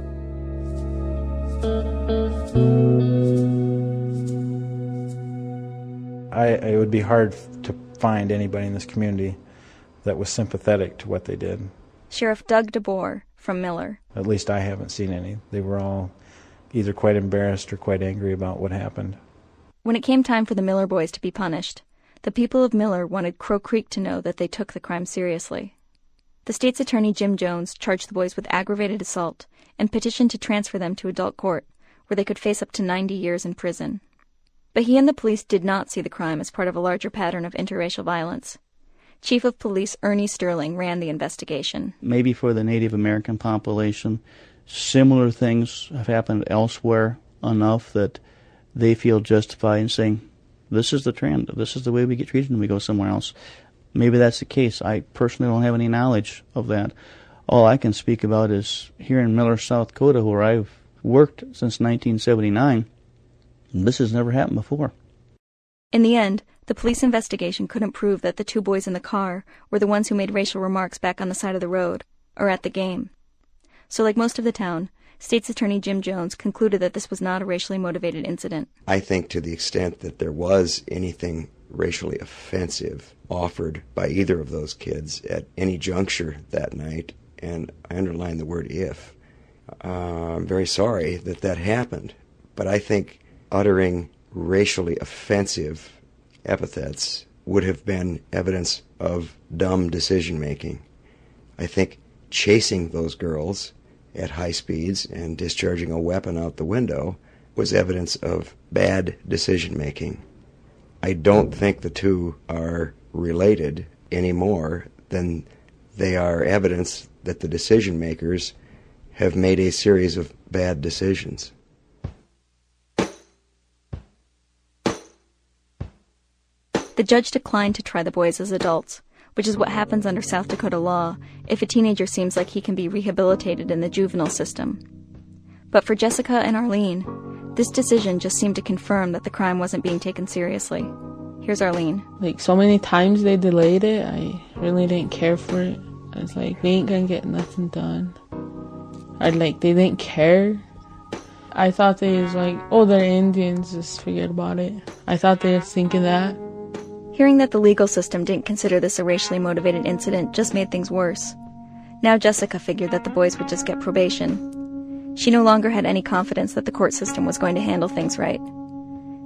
I, it would be hard to find anybody in this community that was sympathetic to what they did. Sheriff Doug DeBoer from Miller. At least I haven't seen any. They were all either quite embarrassed or quite angry about what happened. When it came time for the Miller boys to be punished, the people of Miller wanted Crow Creek to know that they took the crime seriously. The state's attorney Jim Jones charged the boys with aggravated assault and petitioned to transfer them to adult court, where they could face up to 90 years in prison. But he and the police did not see the crime as part of a larger pattern of interracial violence. Chief of Police Ernie Sterling ran the investigation. Maybe for the Native American population, similar things have happened elsewhere enough that they feel justified in saying, this is the trend, this is the way we get treated when we go somewhere else. Maybe that's the case. I personally don't have any knowledge of that. All I can speak about is here in Miller, South Dakota, where I've worked since 1979. This has never happened before. In the end, the police investigation couldn't prove that the two boys in the car were the ones who made racial remarks back on the side of the road or at the game. So, like most of the town, State's Attorney Jim Jones concluded that this was not a racially motivated incident. I think to the extent that there was anything racially offensive offered by either of those kids at any juncture that night, and I underline the word if, uh, I'm very sorry that that happened. But I think uttering racially offensive epithets would have been evidence of dumb decision making. I think chasing those girls at high speeds and discharging a weapon out the window was evidence of bad decision making. I don't think the two are related any more than they are evidence that the decision makers have made a series of bad decisions. The judge declined to try the boys as adults, which is what happens under South Dakota law if a teenager seems like he can be rehabilitated in the juvenile system. But for Jessica and Arlene, this decision just seemed to confirm that the crime wasn't being taken seriously. Here's Arlene. Like so many times they delayed it, I really didn't care for it. I was like, they ain't gonna get nothing done. I like they didn't care. I thought they was like, oh, they're Indians, just forget about it. I thought they were thinking that. Hearing that the legal system didn't consider this a racially motivated incident just made things worse. Now Jessica figured that the boys would just get probation. She no longer had any confidence that the court system was going to handle things right.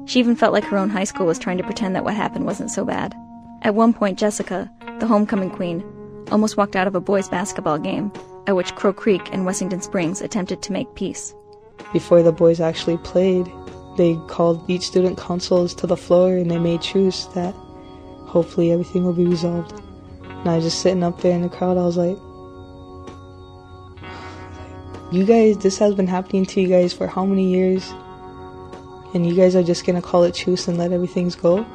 She even felt like her own high school was trying to pretend that what happened wasn't so bad. At one point, Jessica, the homecoming queen, almost walked out of a boys' basketball game, at which Crow Creek and Wessington Springs attempted to make peace. Before the boys actually played, they called each student councils to the floor and they made truce that hopefully everything will be resolved. And I was just sitting up there in the crowd, I was like, you guys, this has been happening to you guys for how many years? And you guys are just gonna call it truce and let everything's go?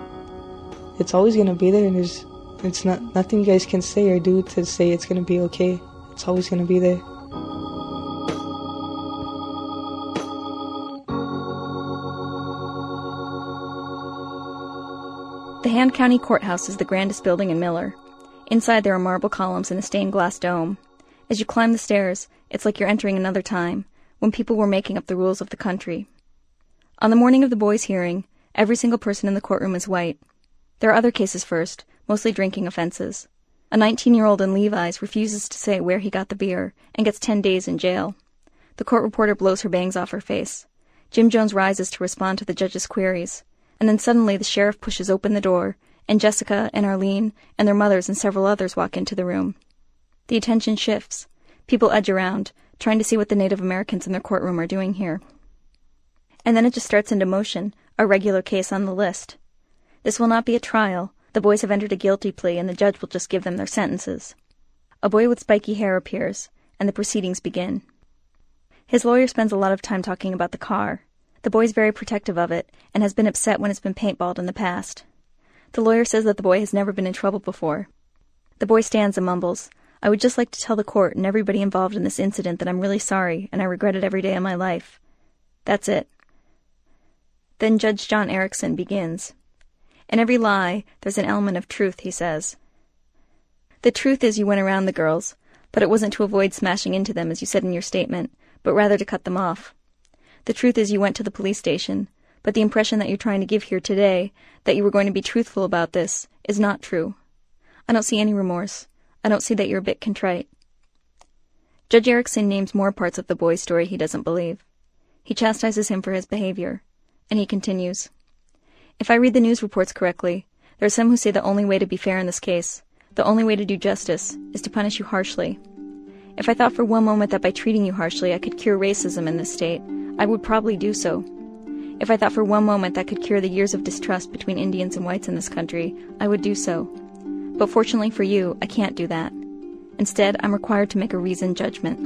It's always gonna be there, and there's, it's not nothing you guys can say or do to say it's gonna be okay. It's always gonna be there. Hand County Courthouse is the grandest building in Miller. Inside there are marble columns and a stained glass dome. As you climb the stairs, it's like you're entering another time, when people were making up the rules of the country. On the morning of the boys' hearing, every single person in the courtroom is white. There are other cases first, mostly drinking offenses. A 19 year old in Levi's refuses to say where he got the beer and gets 10 days in jail. The court reporter blows her bangs off her face. Jim Jones rises to respond to the judge's queries and then suddenly the sheriff pushes open the door, and Jessica and Arlene and their mothers and several others walk into the room. The attention shifts. People edge around, trying to see what the Native Americans in their courtroom are doing here. And then it just starts into motion, a regular case on the list. This will not be a trial. The boys have entered a guilty plea, and the judge will just give them their sentences. A boy with spiky hair appears, and the proceedings begin. His lawyer spends a lot of time talking about the car, the boy's very protective of it and has been upset when it's been paintballed in the past. The lawyer says that the boy has never been in trouble before. The boy stands and mumbles, I would just like to tell the court and everybody involved in this incident that I'm really sorry and I regret it every day of my life. That's it. Then Judge John Erickson begins. In every lie, there's an element of truth, he says. The truth is you went around the girls, but it wasn't to avoid smashing into them as you said in your statement, but rather to cut them off. The truth is you went to the police station, but the impression that you're trying to give here today, that you were going to be truthful about this, is not true. I don't see any remorse. I don't see that you're a bit contrite. Judge Erickson names more parts of the boy's story he doesn't believe. He chastises him for his behavior, and he continues. If I read the news reports correctly, there are some who say the only way to be fair in this case, the only way to do justice, is to punish you harshly. If I thought for one moment that by treating you harshly I could cure racism in this state, I would probably do so. If I thought for one moment that could cure the years of distrust between Indians and whites in this country, I would do so. But fortunately for you, I can't do that. Instead, I'm required to make a reasoned judgment.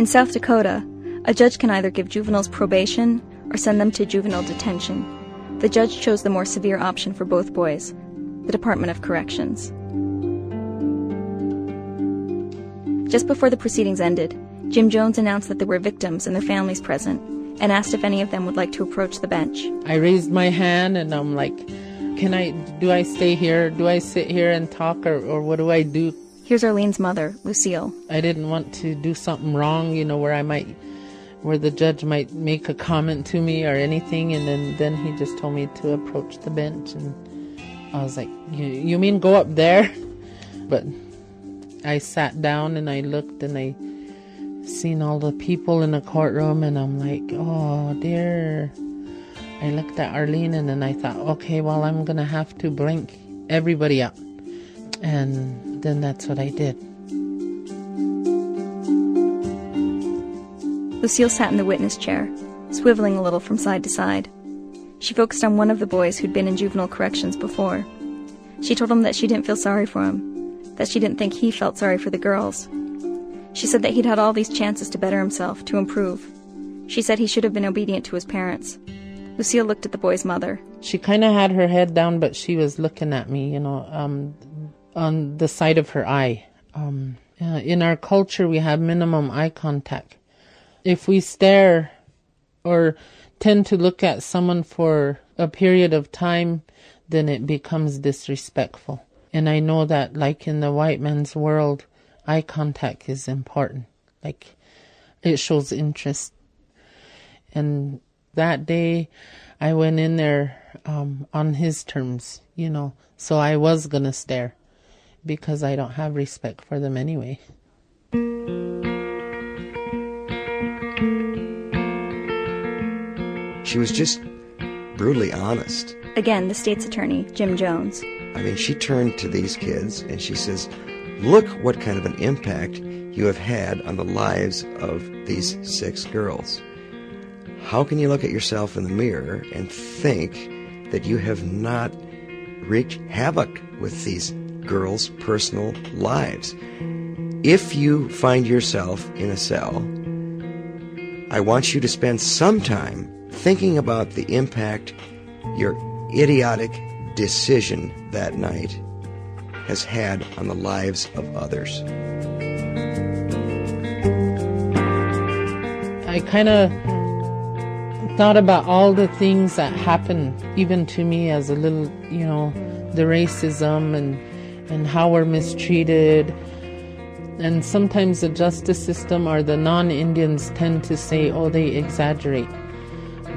In South Dakota, a judge can either give juveniles probation or send them to juvenile detention. The judge chose the more severe option for both boys the Department of Corrections. Just before the proceedings ended, Jim Jones announced that there were victims and their families present and asked if any of them would like to approach the bench. I raised my hand and I'm like, can I, do I stay here? Do I sit here and talk or, or what do I do? Here's Arlene's mother, Lucille. I didn't want to do something wrong, you know, where I might, where the judge might make a comment to me or anything. And then, then he just told me to approach the bench. And I was like, you, you mean go up there? [laughs] But I sat down and I looked and I seen all the people in the courtroom and I'm like, oh dear. I looked at Arlene and then I thought, okay, well, I'm to have to blink everybody out. And then that's what I did. Lucille sat in the witness chair, swiveling a little from side to side. She focused on one of the boys who'd been in juvenile corrections before. She told him that she didn't feel sorry for him, that she didn't think he felt sorry for the girls. She said that he'd had all these chances to better himself, to improve. She said he should have been obedient to his parents. Lucille looked at the boy's mother. She kind of had her head down, but she was looking at me, you know, um, on the side of her eye. Um, uh, in our culture, we have minimum eye contact. If we stare or tend to look at someone for a period of time, then it becomes disrespectful. And I know that, like in the white man's world, eye contact is important. Like, it shows interest. And that day, I went in there um, on his terms, you know, so I was gonna stare because I don't have respect for them anyway. She was just brutally honest. Again, the state's attorney, Jim Jones. I mean, she turned to these kids and she says, Look what kind of an impact you have had on the lives of these six girls. How can you look at yourself in the mirror and think that you have not wreaked havoc with these girls' personal lives? If you find yourself in a cell, I want you to spend some time thinking about the impact your idiotic decision that night has had on the lives of others. I kind of thought about all the things that happened, even to me as a little, you know, the racism and and how we're mistreated. And sometimes the justice system or the non-Indians tend to say, "Oh, they exaggerate,"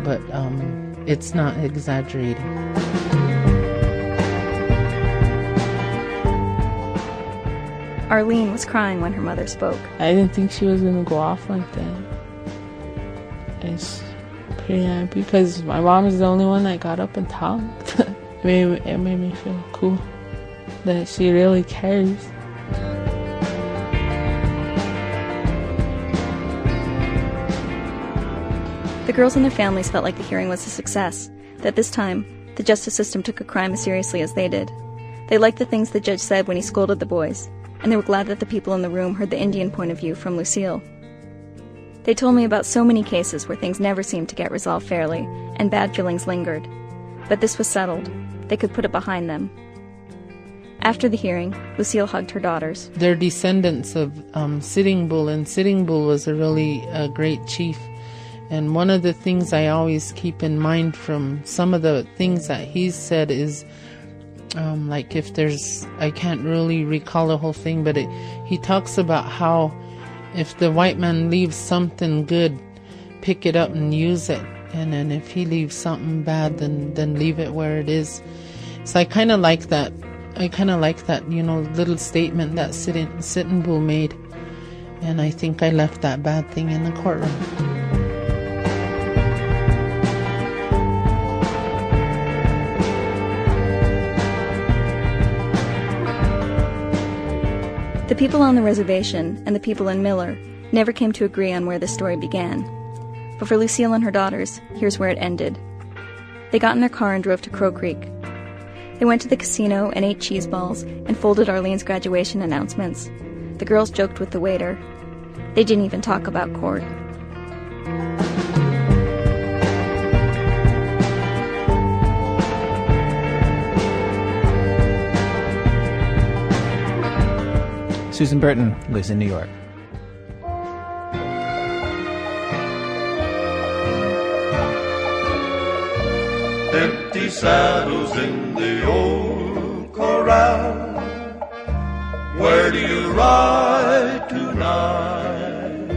but um, it's not exaggerating. Arlene was crying when her mother spoke. I didn't think she was gonna go off like that. It's pretty happy because my mom is the only one that got up and talked. [laughs] it, made, it made me feel cool that she really cares. The girls and their families felt like the hearing was a success, that this time, the justice system took a crime as seriously as they did. They liked the things the judge said when he scolded the boys, and they were glad that the people in the room heard the Indian point of view from Lucille. They told me about so many cases where things never seemed to get resolved fairly, and bad feelings lingered. But this was settled. They could put it behind them. After the hearing, Lucille hugged her daughters. They're descendants of um, Sitting Bull, and Sitting Bull was a really uh, great chief. And one of the things I always keep in mind from some of the things that he's said is um, like if there's, I can't really recall the whole thing, but it, he talks about how if the white man leaves something good, pick it up and use it. And then if he leaves something bad, then, then leave it where it is. So I kind of like that. I kind of like that, you know, little statement that Sitting Bull made. And I think I left that bad thing in the courtroom. The people on the reservation and the people in Miller never came to agree on where the story began. But for Lucille and her daughters, here's where it ended. They got in their car and drove to Crow Creek. They went to the casino and ate cheese balls and folded Arlene's graduation announcements. The girls joked with the waiter. They didn't even talk about court. Susan Burton lives in New York. Empty saddles in the old corral. Where do you ride tonight?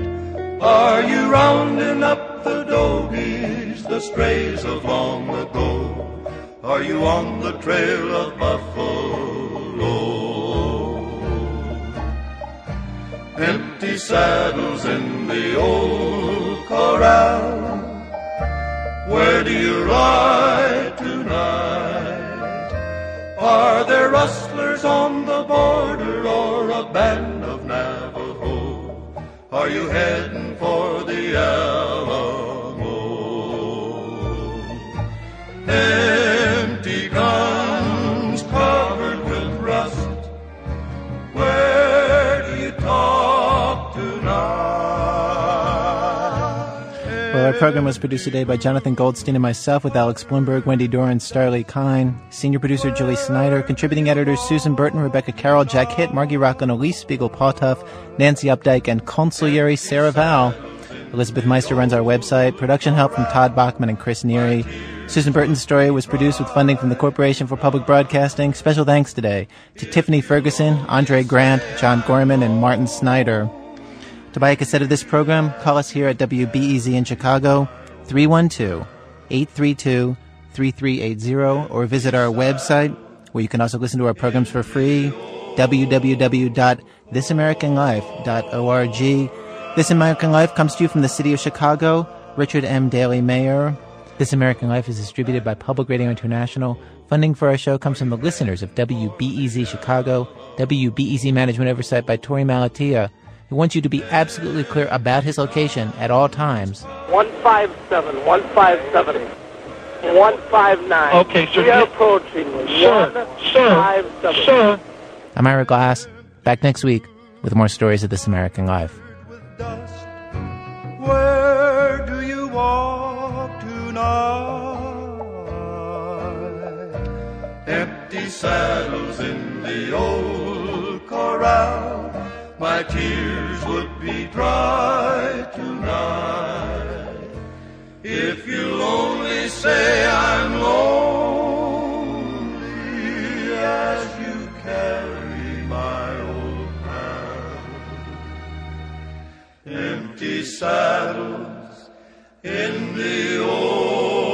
Are you rounding up the dogies, the strays of long ago? Are you on the trail of buffalo? Empty saddles in the old corral. Where do you ride tonight? Are there rustlers on the border or a band of Navajo? Are you heading for the Alamo? Empty our program was produced today by Jonathan Goldstein and myself with Alex Blumberg, Wendy Doran, Starlee Kine, senior producer Julie Snyder, contributing editors Susan Burton, Rebecca Carroll, Jack Hitt, Margy Rochlin, Alix Spiegel, Paul Tough, Nancy Updike, and consigliere Sarah Vowell. Elizabeth Meister runs our website. Production help from Todd Bachmann and Chris Neary. Susan Burton's story was produced with funding from the Corporation for Public Broadcasting. Special thanks today to Tiffany Ferguson, Andre Grant, John Gorman, and Martin Snyder. To buy a cassette of this program, call us here at WBEZ in Chicago, 312-832-3380, or visit our website, where you can also listen to our programs for free, www.thisamericanlife.org. This American Life comes to you from the city of Chicago. Richard M. Daley Mayor. This American Life is distributed by Public Radio International. Funding for our show comes from the listeners of WBEZ Chicago, WBEZ Management Oversight by Torey Malatia, who wants you to be absolutely clear about his location at all times. 157, 157, 159. Okay, sir. We are approaching. Sir, sir, 157. sir. I'm Ira Glass, back next week with more stories of This American Life. Where do you walk tonight? Empty saddles in the old corral. My tears would be dry tonight. If you'll only say I'm lonely as you carry my old hand. Empty saddles in the old